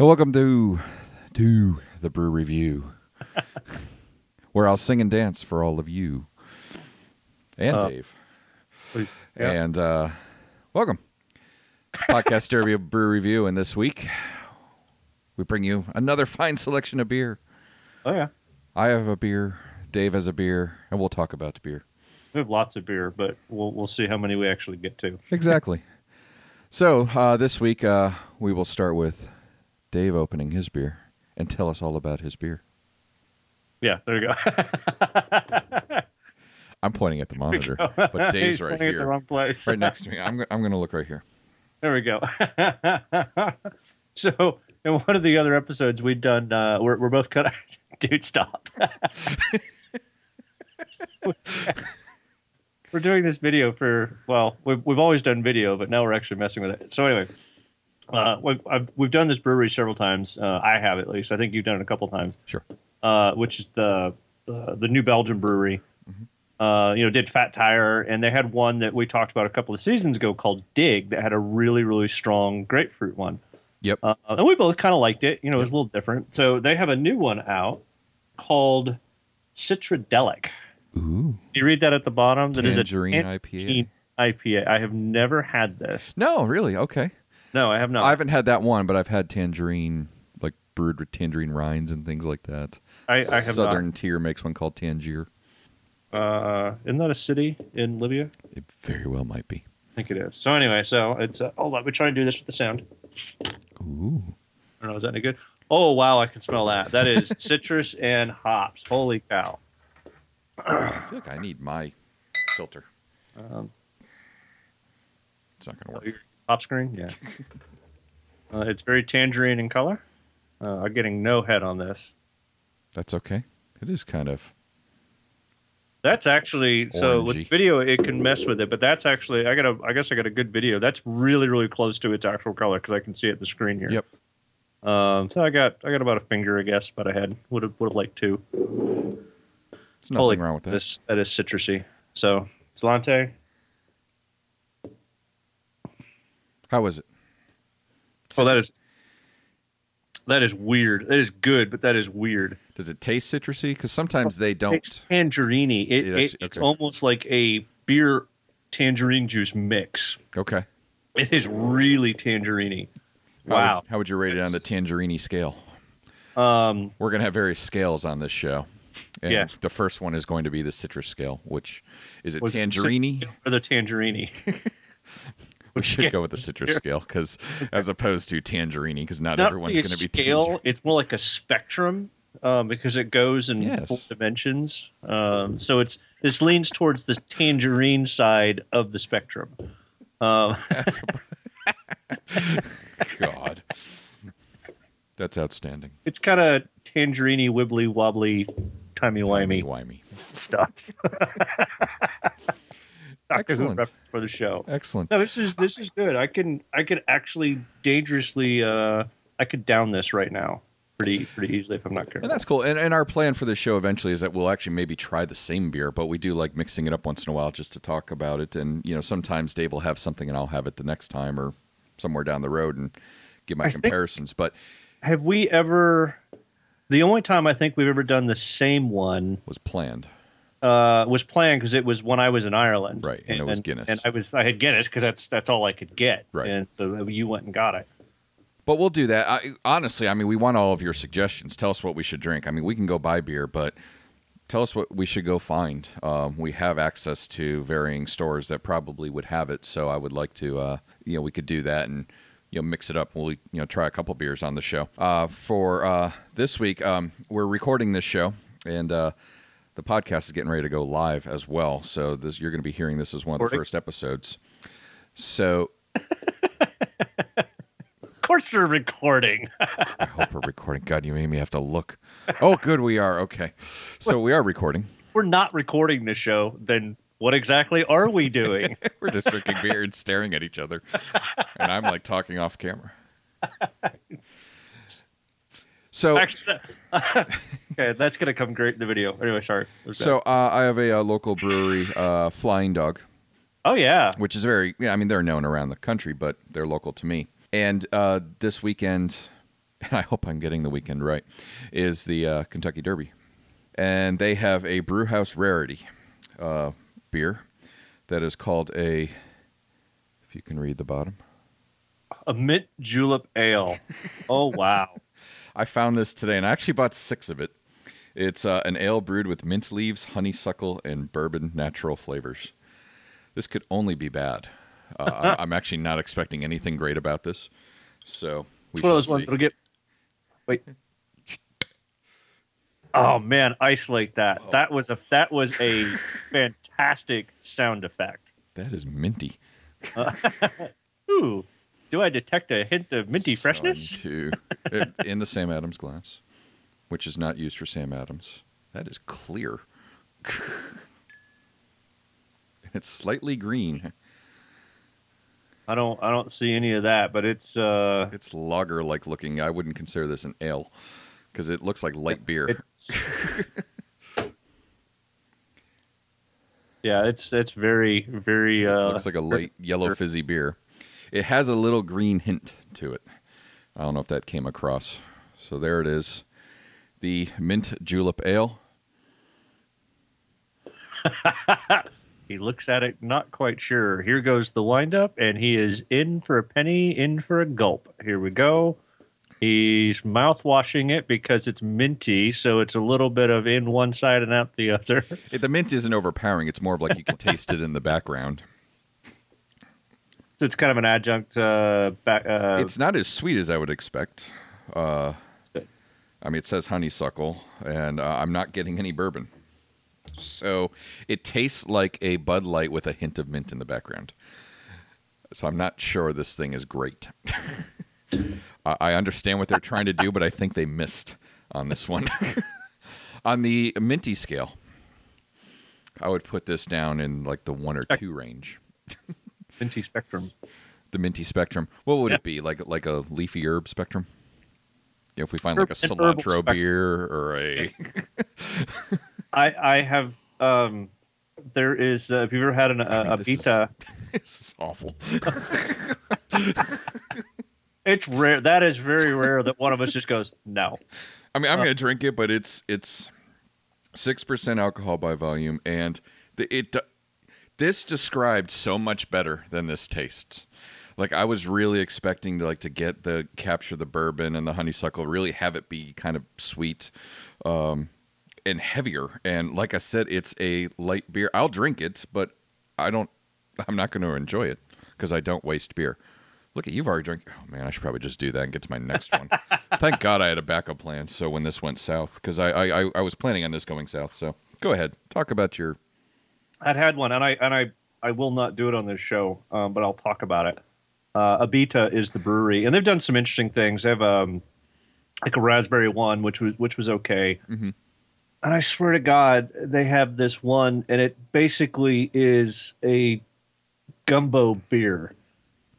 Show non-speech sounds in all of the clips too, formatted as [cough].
And welcome to to the Brew Review, [laughs] where I'll sing and dance for all of you and Uh, Dave. Please. Yeah. And uh, welcome, podcast [laughs] Derby Brew Review. And this week, we bring you another [laughs] fine selection of beer. oh yeah, I have a beer, Dave has a beer, and we'll talk about the beer. we have lots of beer, but we'll we'll see how many we actually get to. Exactly. so uh, this week, uh, we will start with Dave opening his beer and tell us all about his beer. Yeah, there you go. [laughs] I'm pointing at the monitor, but [laughs] Dave's right pointing at the here, wrong place. right next to me. I'm, I'm going to look right here. There we go. [laughs] so in one of the other episodes we've done, uh, we're we're both cut. Dude, stop. we're doing this video for well, we've we've always done video, but now we're actually messing with it. So anyway, uh, we've I've, we've done this brewery several times. Uh, I have at least. I think you've done it a couple times. Sure. uh, which is the uh, the New Belgium brewery. Uh, you know, did Fat Tire, and they had one that we talked about a couple of seasons ago called Dig that had a really really strong grapefruit one. Yep. Uh, and we both kind of liked it. You know, it was a little different. So they have a new one out called Citradelic. Ooh. You read that at the bottom. That is a Tangerine IPA. IPA. I have never had this. No, really? Okay. No, I have not. I haven't had that one, but I've had tangerine, like brewed with tangerine rinds and things like that. I, I have Southern Tier makes one called Tangier. Uh, isn't that a city in Libya? It very well might be. I think it is. So anyway, so it's uh, hold on. Let me try and do this with the sound. Ooh. I don't know. Is that any good? Oh wow, I can smell that. That is [laughs] citrus and hops. Holy cow! I feel like I need my filter. Um, It's not going to work. Pop screen, yeah. [laughs] uh, it's very tangerine in color. Uh, I'm getting no head on this. That's okay. It is kind of. That's actually so with video it can mess with it, but that's actually I got a I guess I got a good video. That's really really close to its actual color because I can see it in the screen here. Yep. Um, so I got I got about a finger I guess, but I had would have would have liked two. There's nothing Holy wrong with that. This that is citrusy. So Sláinte, How is it? Oh, that is that is weird. That is good, but that is weird. Does it taste citrusy? Because sometimes they don't. It's tangerine. It, It it, it's okay. almost like a beer tangerine juice mix. Okay. It is really tangerine. How Wow. Would, how would you rate it on the tangerine scale? Um, We're going to have various scales on this show. And Yes. the first one is going to be the citrus scale, which is it was tangerine? citrus or the tangerine? [laughs] We should scale go with the citrus scale because as opposed to tangerine because not, not everyone's really going to be scale. tangerine. It's more like a spectrum um, because it goes in Yes. four dimensions. Um, so it's this leans towards the tangerine side of the spectrum. Um, [laughs] God. That's outstanding. it's kind of tangerine wibbly wobbly, timey wimey Wimey. stuff. [laughs] Excellent. for the show. Excellent. No, this is this is good. I can I could actually dangerously uh I could down this right now pretty pretty easily if I'm not careful. And that's cool. And, and our plan for this show eventually is that we'll actually maybe try the same beer, but we do like mixing it up once in a while just to talk about it. And, you know, sometimes Dave will have something and I'll have it the next time or somewhere down the road and give my I think- comparisons. But Have we ever? The only time I think we've ever done the same one was planned. Uh, was planned because it was when I was in Ireland, Right, and it was Guinness. and I was I had Guinness because that's that's all I could get, Right. And so you went and got it. But we'll do that. I, honestly, I mean, we want all of your suggestions. Tell us what we should drink. I mean, we can go buy beer, but tell us what we should go find. Um, we have access to varying stores that probably would have it, so I would like to, uh, you know, we could do that and you know mix it up. We'll you know try a couple beers on the show. Uh, for uh, this week, um, we're recording this show and. The podcast is getting ready to go live as well, so this, you're going to be hearing this as one of the first episodes. So Of course, they're recording. [laughs] I hope we're recording. God, you made me have to look. Oh, good, we are. Okay. So we are recording. We're not recording the show. Then what exactly are we doing? [laughs] We're just drinking beer and staring at each other. And I'm like talking off camera. [laughs] So, Actually- [laughs] okay, that's gonna come great in the video. Anyway, sorry. So uh, I have a, uh local brewery, uh, Flying Dog, oh yeah, which is very, yeah, I mean, they're known around the country, but they're local to me. And uh, this weekend, [laughs] and I hope I'm getting the weekend right, is the uh, Kentucky Derby, and they have a Brewhouse Rarity uh, beer that is called a. If you can read the bottom, A mint julep ale. Oh wow. I found this today, and I actually bought six of it. It's uh, an ale brewed with mint leaves, honeysuckle, and bourbon natural flavors. This could only be bad. Uh, [laughs] I'm- actually not expecting anything great about this. So we It's one of those ones that'll get. Wait. Oh man, isolate that. Oh. That was a that was a [laughs] fantastic sound effect. That is minty. [laughs] Ooh, do I detect a hint of minty freshness? Too. [laughs] in the Sam Adams glass, which is not used for Sam Adams. That is clear. [laughs] it's slightly green. I don't I don't see any of that, but it's uh It's lager like looking. I wouldn't consider this an ale because it looks like light beer. [laughs] Yeah, it's it's very very uh looks like a light yellow fizzy beer. It has a little green hint to it. I don't know if that came across. So there it is. The mint julep ale. [laughs] he looks at it not quite sure. Here goes the windup and he is in for a penny, in for a gulp. Here we go. He's mouth washing it because it's minty, so it's a little bit of in one side and out the other. The mint isn't overpowering. It's more of like you can taste it in the background. So it's kind of an adjunct uh back uh it's not as sweet as I would expect. Uh, I mean, it says honeysuckle, and uh, I'm not getting any bourbon. So it tastes like a Bud Light with a hint of mint in the background. So I'm not sure this thing is great. [laughs] I I understand what they're trying to do, but I think they missed on this one. [laughs] on the minty scale, I would put this down in like the one or two range. [laughs] minty spectrum. the minty spectrum. What would Yeah. it be? Like like a leafy herb spectrum? You know, if we find like a Herb- cilantro beer or a [laughs] I I have um there is uh, have you ever had an, I a, a think this is- beta [laughs] this is awful. [laughs] it's rare that is very rare that one of us just goes no I mean, I'm Uh, gonna drink it, but it's it's six percent alcohol by volume, and the, it this described so much better than this tastes. Like I was really expecting to like to get the capture the bourbon and the honeysuckle, really have it be kind of sweet, um, and heavier. And like I said, it's a light beer. I'll drink it, but I don't. I'm not going to enjoy it because I don't waste beer. Look at you've already drank. Oh man, I should probably just do that and get to my next one. [laughs] Thank God I had a backup plan. So when this went south, because I, I I I was planning on this going south. So go ahead, talk about your. I'd had one, and I and I I will not do it on this show, um, but I'll talk about it. Uh, Abita is the brewery, and they've done some interesting things. They have um, like a raspberry one, which was which was okay. Mhm. And I swear to God, they have this one, and it basically is a gumbo beer.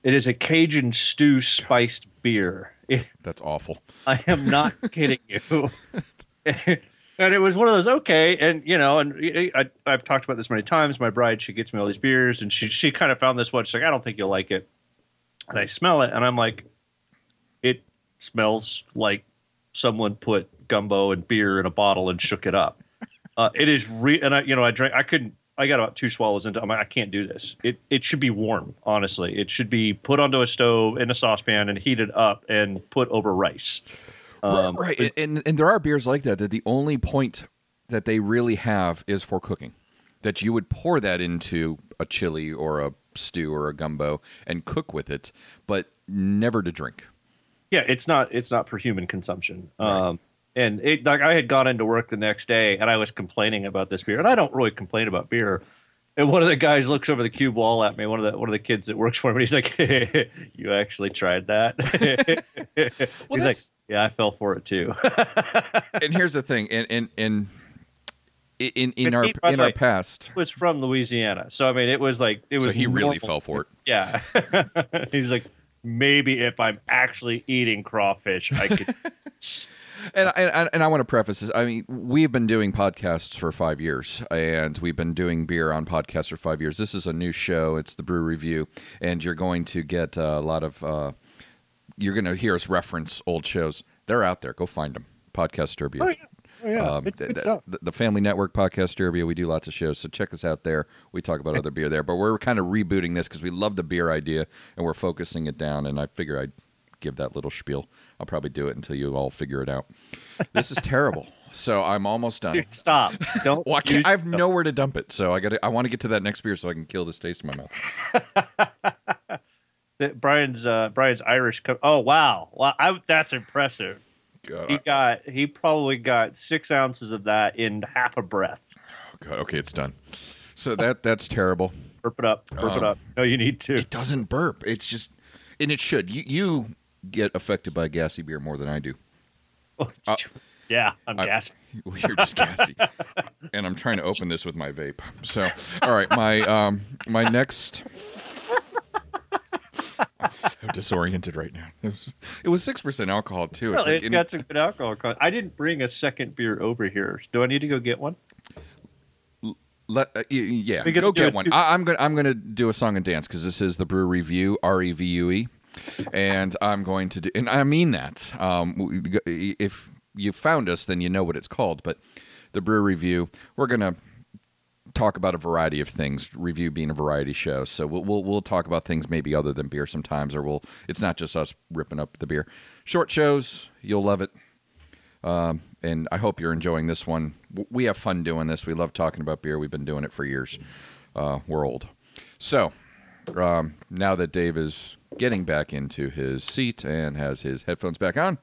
It is a Cajun stew spiced beer. It, [laughs] That's awful. I am not [laughs] kidding you. [laughs] and it was one of those okay, and you know, and I, I've talked about this many times. My bride, she gets me all these beers, and she she kind of found this one. She's like, I don't think you'll like it. And I smell it, and I'm like, it smells like someone put gumbo and beer in a bottle and shook it up. [laughs] Uh, it is re, and I, you know, I drank. I couldn't. I got about two swallows into. I'm like, I can't do this. It it should be warm. Honestly, it should be put onto a stove in a saucepan and heated up and put over rice. Um, right, and, and and there are beers like that that the only point that they really have is for cooking. That you would pour that into a chili or a stew or a gumbo and cook with it, but never to drink. yeah it's not it's not for human consumption Right. um and it like i had gone into work the next day and i was complaining about this beer and i don't really complain about beer and one of the guys looks over the cube wall at me one of the one of the kids that works for me. He's like [laughs] you actually tried that? [laughs] He's like yeah i fell for it too. [laughs] And here's the thing, and and and in in But our he- by the in our way, past, was from louisiana. So i mean it was like it was so he really fell for it. yeah. He's like maybe if i'm actually eating crawfish i could And I- and and I want to preface this. I mean, we've been doing podcasts for five years, and we've been doing beer on podcasts for five years. This is a new show. It's the Brew Review, and you're going to get a lot of uh, you're going to hear us reference old shows. They're out there. Go find them. Podcast Derbia. Oh yeah, oh, yeah. Um, it's good stuff. The, the Family Network Podcast Derbia. We do lots of shows, so check us out there. We talk about other beer there, but we're kind of rebooting this because we love the beer idea and we're focusing it down. And I figure I'd give that little spiel. I'll probably do it until you all figure it out. This is terrible. So I'm almost done. Dude, stop! Don't. [laughs] Well, I, I have nowhere to dump it, so I got. I want to get to that next beer so I can kill this taste in my mouth. [laughs] Brian's uh, Brian's Irish. Co- oh wow, wow, I, that's impressive. God, He got he probably got six ounces of that in half a breath. God, okay, it's done. So that that's terrible. Burp it up, burp it Um, up. No, you need to. It doesn't burp. It's just, and it should. You you get affected by gassy beer more than I do. uh, [laughs] yeah, I'm I-. [laughs] Well, You're just gassy, [laughs] and I'm trying to open this with my vape. So, all right, my um my next. I'm so disoriented right now. It was six percent alcohol too. Well, it's got some good alcohol. content. I didn't bring a second beer over here. Do I need to go get one? Let, uh, yeah, go get one. I, I'm gonna I'm gonna do a song and dance because this is the Brew Review R E V U E, and I'm going to do and I mean that. Um, if you found us, then you know what it's called. But the Brew Review, we're gonna talk about a variety of things. Review being a variety show, so we'll we'll, we'll talk about things maybe other than beer sometimes, or we'll. It's not just us ripping up the beer. Short shows, you'll love it. Um, and I hope you're enjoying this one. We have fun doing this. We love talking about beer. We've been doing it for years. Uh, we're old. So um, now that Dave is getting back into his seat and has his headphones back on,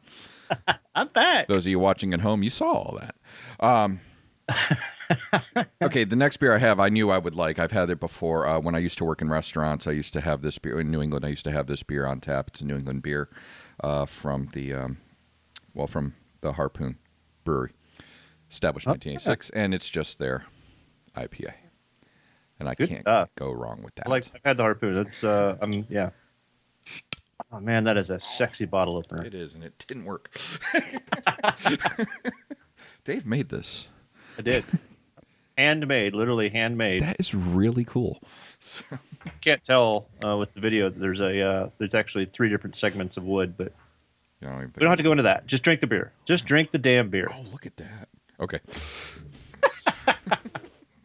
[laughs] I'm back. those of you watching at home, you saw all that. Um, [laughs] okay, the next beer I have, I knew I would like. I've had it before. Uh, when I used to work in restaurants, I used to have this beer in New England. I used to have this beer on tap. It's a New England beer uh, from the, um, well, from the Harpoon Brewery, established in Oh, 1986, and it's just their IPA. And I Good can't stuff. go wrong with that. I like I've had the harpoon. That's uh, I'm yeah. Oh man, that is a sexy bottle opener. it is, and it didn't work. [laughs] Dave made this. I did. handmade, literally handmade. That is really cool. Can't tell uh, with the video. that There's a uh, there's actually three different segments of wood, but You know, I we don't have to go into that. Just drink the beer. Just drink the damn beer. Oh, look at that. Okay. [laughs]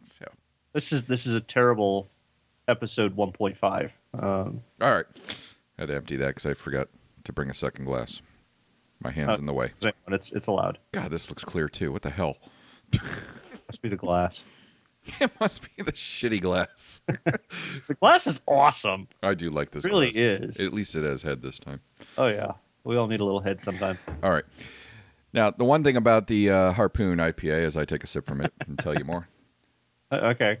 so, This is this is a terrible episode 1.5. Um, all right. Had to empty that because I forgot to bring a second glass. My hand's Uh, in the way. but it's it's allowed. God, this looks clear too. What the hell? [laughs] Must be the glass. It must be the shitty glass. [laughs] The glass is awesome. I do like this. It really glass. is. At least it has head this time. Oh yeah, we all need a little head sometimes. All right. Now, the one thing about the uh, Harpoon IPA is I take a sip from it and tell you more. [laughs] Uh, okay.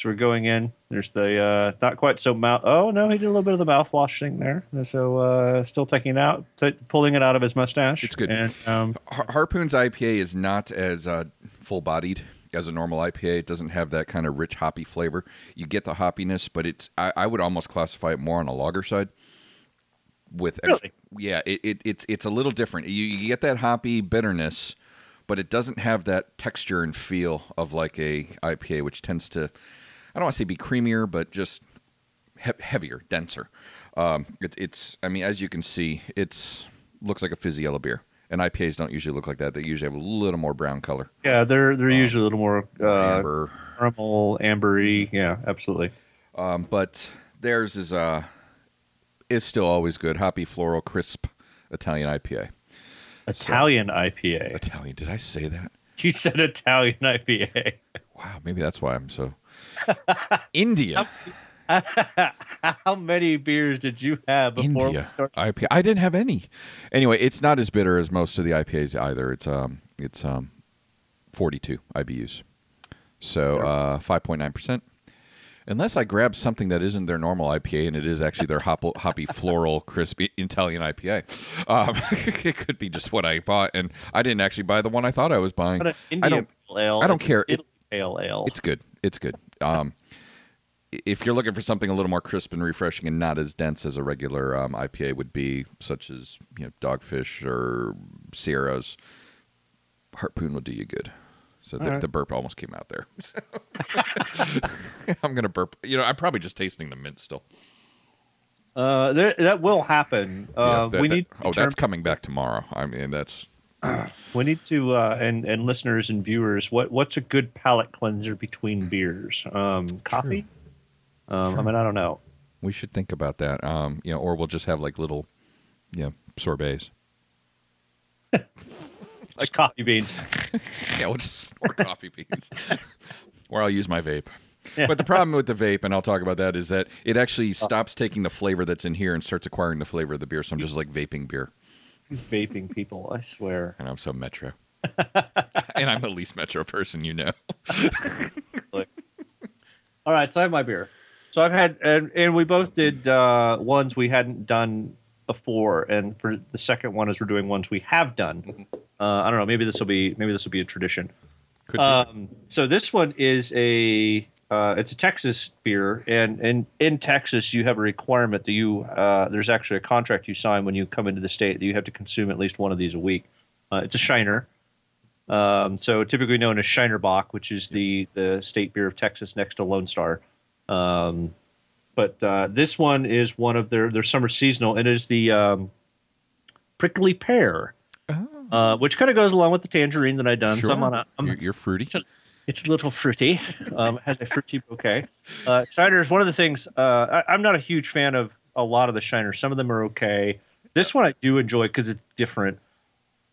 So we're going in. There's the uh, not quite so mouth. Oh no, he did a little bit of the mouthwash thing there. So uh, still taking it out, t- pulling it out of his mustache. It's good. And um, Har- Harpoon's IPA is not as uh, full bodied as a normal IPA. It doesn't have that kind of rich hoppy flavor. You get the hoppiness, but it's I, I would almost classify it more on a lager side. With ex- Really? yeah, it, it it's it's a little different. You, you get that hoppy bitterness, but it doesn't have that texture and feel of like a IPA, which tends to I don't want to say be creamier, but just he- heavier, denser. Um, it, it's I mean, as you can see, it's looks like a fizzy yellow beer. And IPAs don't usually look like that. They usually have a little more brown color. yeah, they're they're usually a little more uh, amber. caramel, ambery. Yeah, absolutely. Um, but theirs is uh is still always good. Hoppy, floral, crisp Italian IPA. Italian IPA. Italian. Did I say that? You said Italian IPA. Wow, maybe that's why I'm so [laughs] India. [laughs] How many beers did you have before India we started? IPA. I didn't have any. Anyway, it's not as bitter as most of the IPAs either. It's um it's um 42 IBUs. So uh 5.9%. Unless I grab something that isn't their normal IPA and it is actually their hop- hoppy floral crispy Italian IPA. Um, [laughs] it could be just what I bought and I didn't actually buy the one I thought I was buying. But an I don't pale ale. I don't it's care. Italy pale ale. it's good. It's good. Um, if you're looking for something a little more crisp and refreshing and not as dense as a regular um, IPA would be, such as you know Dogfish or Sierras, Harpoon will do you good. So the, right. the burp almost came out there. [laughs] I'm gonna burp. You know, I'm probably just tasting the mint still. Uh, there, that will happen. Yeah, Uh, that- we that- need. oh, that's coming back tomorrow. I mean, that's [clears throat] We need to, uh, and and listeners and viewers, what what's a good palate cleanser between beers? Um, coffee. Um, I mean, I don't know. we should think about that. Um, you know, or we'll just have like little, you know, sorbets. [laughs] Like coffee beans. [laughs] Yeah, we'll just pour coffee beans. [laughs] or I'll use my vape. Yeah. But the problem with the vape, and I'll talk about that, is that it actually stops taking the flavor that's in here and starts acquiring the flavor of the beer. So I'm just like vaping beer, Vaping people, I swear. and I'm so metro. and I'm the least metro person you know. [laughs] Look. All right, so I have my beer. So I've had, and, and we both did uh, ones we hadn't done before, and for the second one, is we're doing ones we have done. Uh, I don't know. Maybe this will be maybe this will be a tradition. Could be. Um, so this one is a uh, it's a Texas beer, and and in Texas you have a requirement that you uh, there's actually a contract you sign when you come into the state that you have to consume at least one of these a week. Uh, it's a Shiner, um, so typically known as Shiner Bock, which is the the state beer of Texas next to Lone Star. Um, but uh, this one is one of their their summer seasonal, and it is the um, prickly pear. Uh, which kind of goes along with the tangerine that I done. So I'm on a, I'm, you're, you're fruity. It's a little fruity. Um, it has a fruity bouquet. Uh, Shiner is one of the things. Uh, I, I'm not a huge fan of a lot of the Shiners. Some of them are okay. This one I do enjoy because it's different.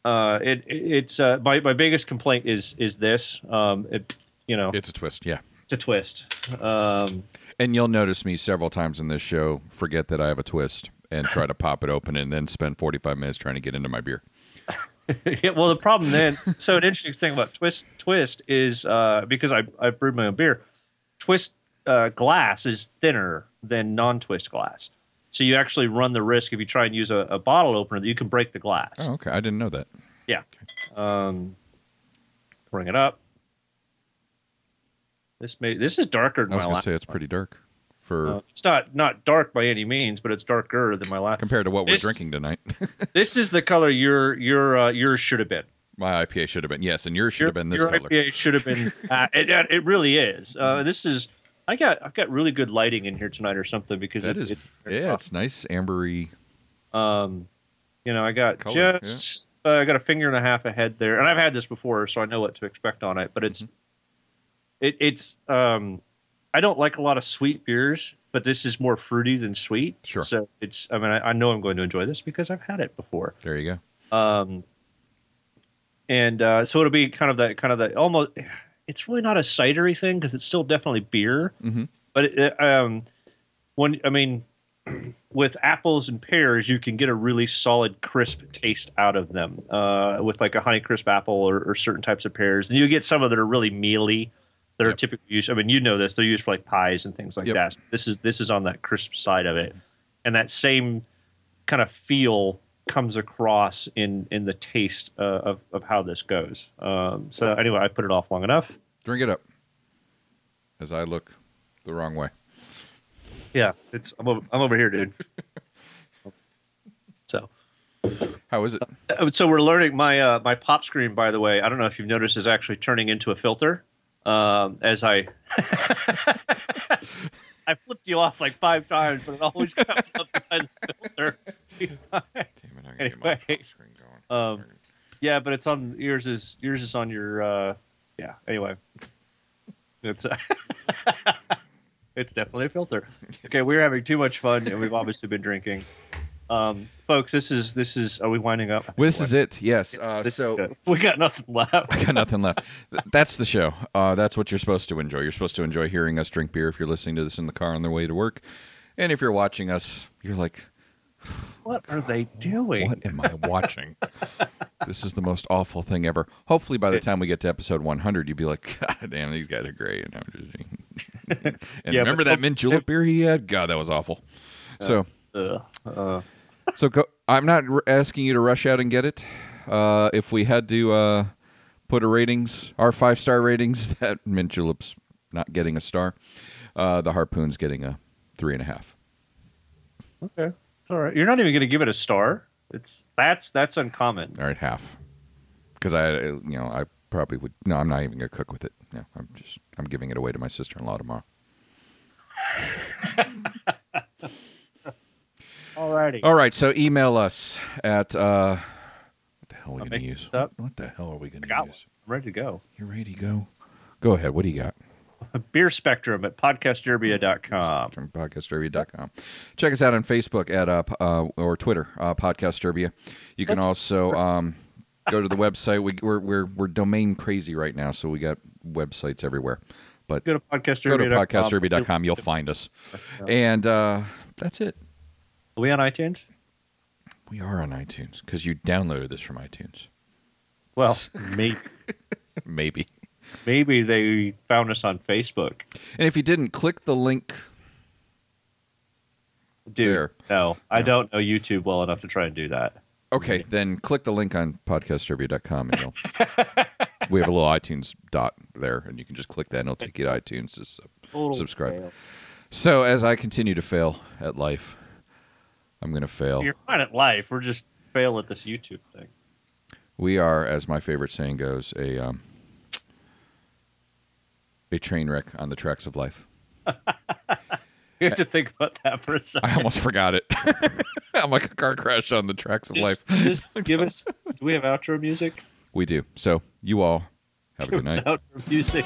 Uh, it, it it's uh, my my biggest complaint is is this. Um, it you know It's a twist, yeah. it's a twist. Um, And you'll notice me several times in this show forget that I have a twist and try to pop it open and then spend 45 minutes trying to get into my beer. [laughs] yeah, well, the problem then. So an interesting thing about twist twist is uh, because I I brewed my own beer. Twist uh, glass is thinner than non-twist glass, so you actually run the risk if you try and use a, a bottle opener that you can break the glass. Oh, okay. I didn't know that. Yeah. Um, bring it up. This may this is darker I than was my going to last. say it's pretty dark for Uh, it's not not dark by any means, but it's darker than my last. compared to what we're drinking tonight. [laughs] This is the color your your uh, yours should have been. my IPA should have been yes, and yours should your, have been this your color. IPA should have been. [laughs] Uh, it, it really is. Uh, this is. I got I've got really good lighting in here tonight or something because That it's, is, it's yeah, it's nice ambery. um, you know, I got Color, just uh, I got a finger and a half ahead there, and I've had this before, so I know what to expect on it. But it's Mm-hmm. it, it's um, I don't like a lot of sweet beers, but this is more fruity than sweet. Sure. So it's I mean I, I know I'm going to enjoy this because I've had it before. There you go. Um, and uh, so it'll be kind of that kind of the almost. It's really not a cidery thing because it's still definitely beer. Mhm. But it, it, um, when I mean, [clears throat] with apples and pears, you can get a really solid, crisp taste out of them. Uh, with like a honey crisp apple or, or certain types of pears, and you get some of that are really mealy. That are typically used. I mean, you know this. They're used for like pies and things like Yep. that. This is this is on that crisp side of it, and that same kind of feel comes across in in the taste uh, of of how this goes. Um, so anyway, I put it off long enough. Drink it up. As I look the wrong way. Yeah, it's I'm over, I'm over here, dude. [laughs] so How is it? uh, so we're learning my uh, my pop screen. By the way, I don't know if you've noticed, is actually turning into a filter. Um, as I [laughs] I flipped you off like five times, but it always comes up behind the filter. Damn it, I gotta get my Anyway. screen going. Um, Yeah, but it's on yours is yours is on your uh yeah. Anyway, it's uh, [laughs] it's definitely a filter. [laughs] Okay, we're having too much fun, and we've obviously been drinking. Um, folks, this is this is. Are we winding up? This is it. Yes. Uh, This is so good. [laughs] we got nothing left. we got nothing left. That's the show. Uh, that's what you're supposed to enjoy. You're supposed to enjoy hearing us drink beer if you're listening to this in the car on the way to work, and if you're watching us, you're like, [sighs] What are they doing? "What am I watching? this is the most awful thing ever." Hopefully, by the time we get to episode 100, you'll be like, [laughs] "God damn, these guys are great." And, [laughs] and Yeah, remember but- that mint julep beer he had? God, that was awful. So. Uh, uh, So go, I'm not r- asking you to rush out and get it. Uh, if we had to uh, put a ratings, our five star ratings, [laughs] that mint julep's not getting a star. Uh, the harpoon's getting a three and a half. okay, it's all right. You're not even going to give it a star. It's that's that's uncommon. All right, half. Because I, uh, you know, I probably would. No, I'm not even gonna cook with it. No, I'm just, I'm giving it away to my sister in law tomorrow. [laughs] Alrighty. All right, so email us at uh, what the hell are we going to use? up. What, the hell are we going to one. use? I'm ready to go. You're ready to go? Go ahead. What do you got? [laughs] Beer Spectrum at podcastderbia.com. from podcastderbia.com. Check us out on Facebook at uh, uh, or Twitter, uh, Podcast Derbia. You can also um, go to the website. We, we're, we're we're domain crazy right now, so we got websites everywhere. But Go to go to podcastderbia.com. You'll find us, and uh, that's it. Are we on iTunes? We are on iTunes because you downloaded this from iTunes. Well, [laughs] maybe, Maybe. maybe they found us on Facebook. And if you didn't, click the link. Dude, There. no, I No. don't know YouTube well enough to try and do that. Okay, then click the link on podcastderbia.com and you'll, [laughs] we have a little iTunes dot there, and you can just click that, and it'll take you to iTunes. to sub- Subscribe. fail. So as I continue to fail at life, I'm going to fail. You're fine at life. We're just fail at this YouTube thing. We are, as my favorite saying goes, a um, a train wreck on the tracks of life. [laughs] You have to think about that for a second. I almost forgot it. [laughs] I'm like a car crash on the tracks of life. Just, just [laughs] give us. Do we have outro music? We do. So you all have a good night. outro music.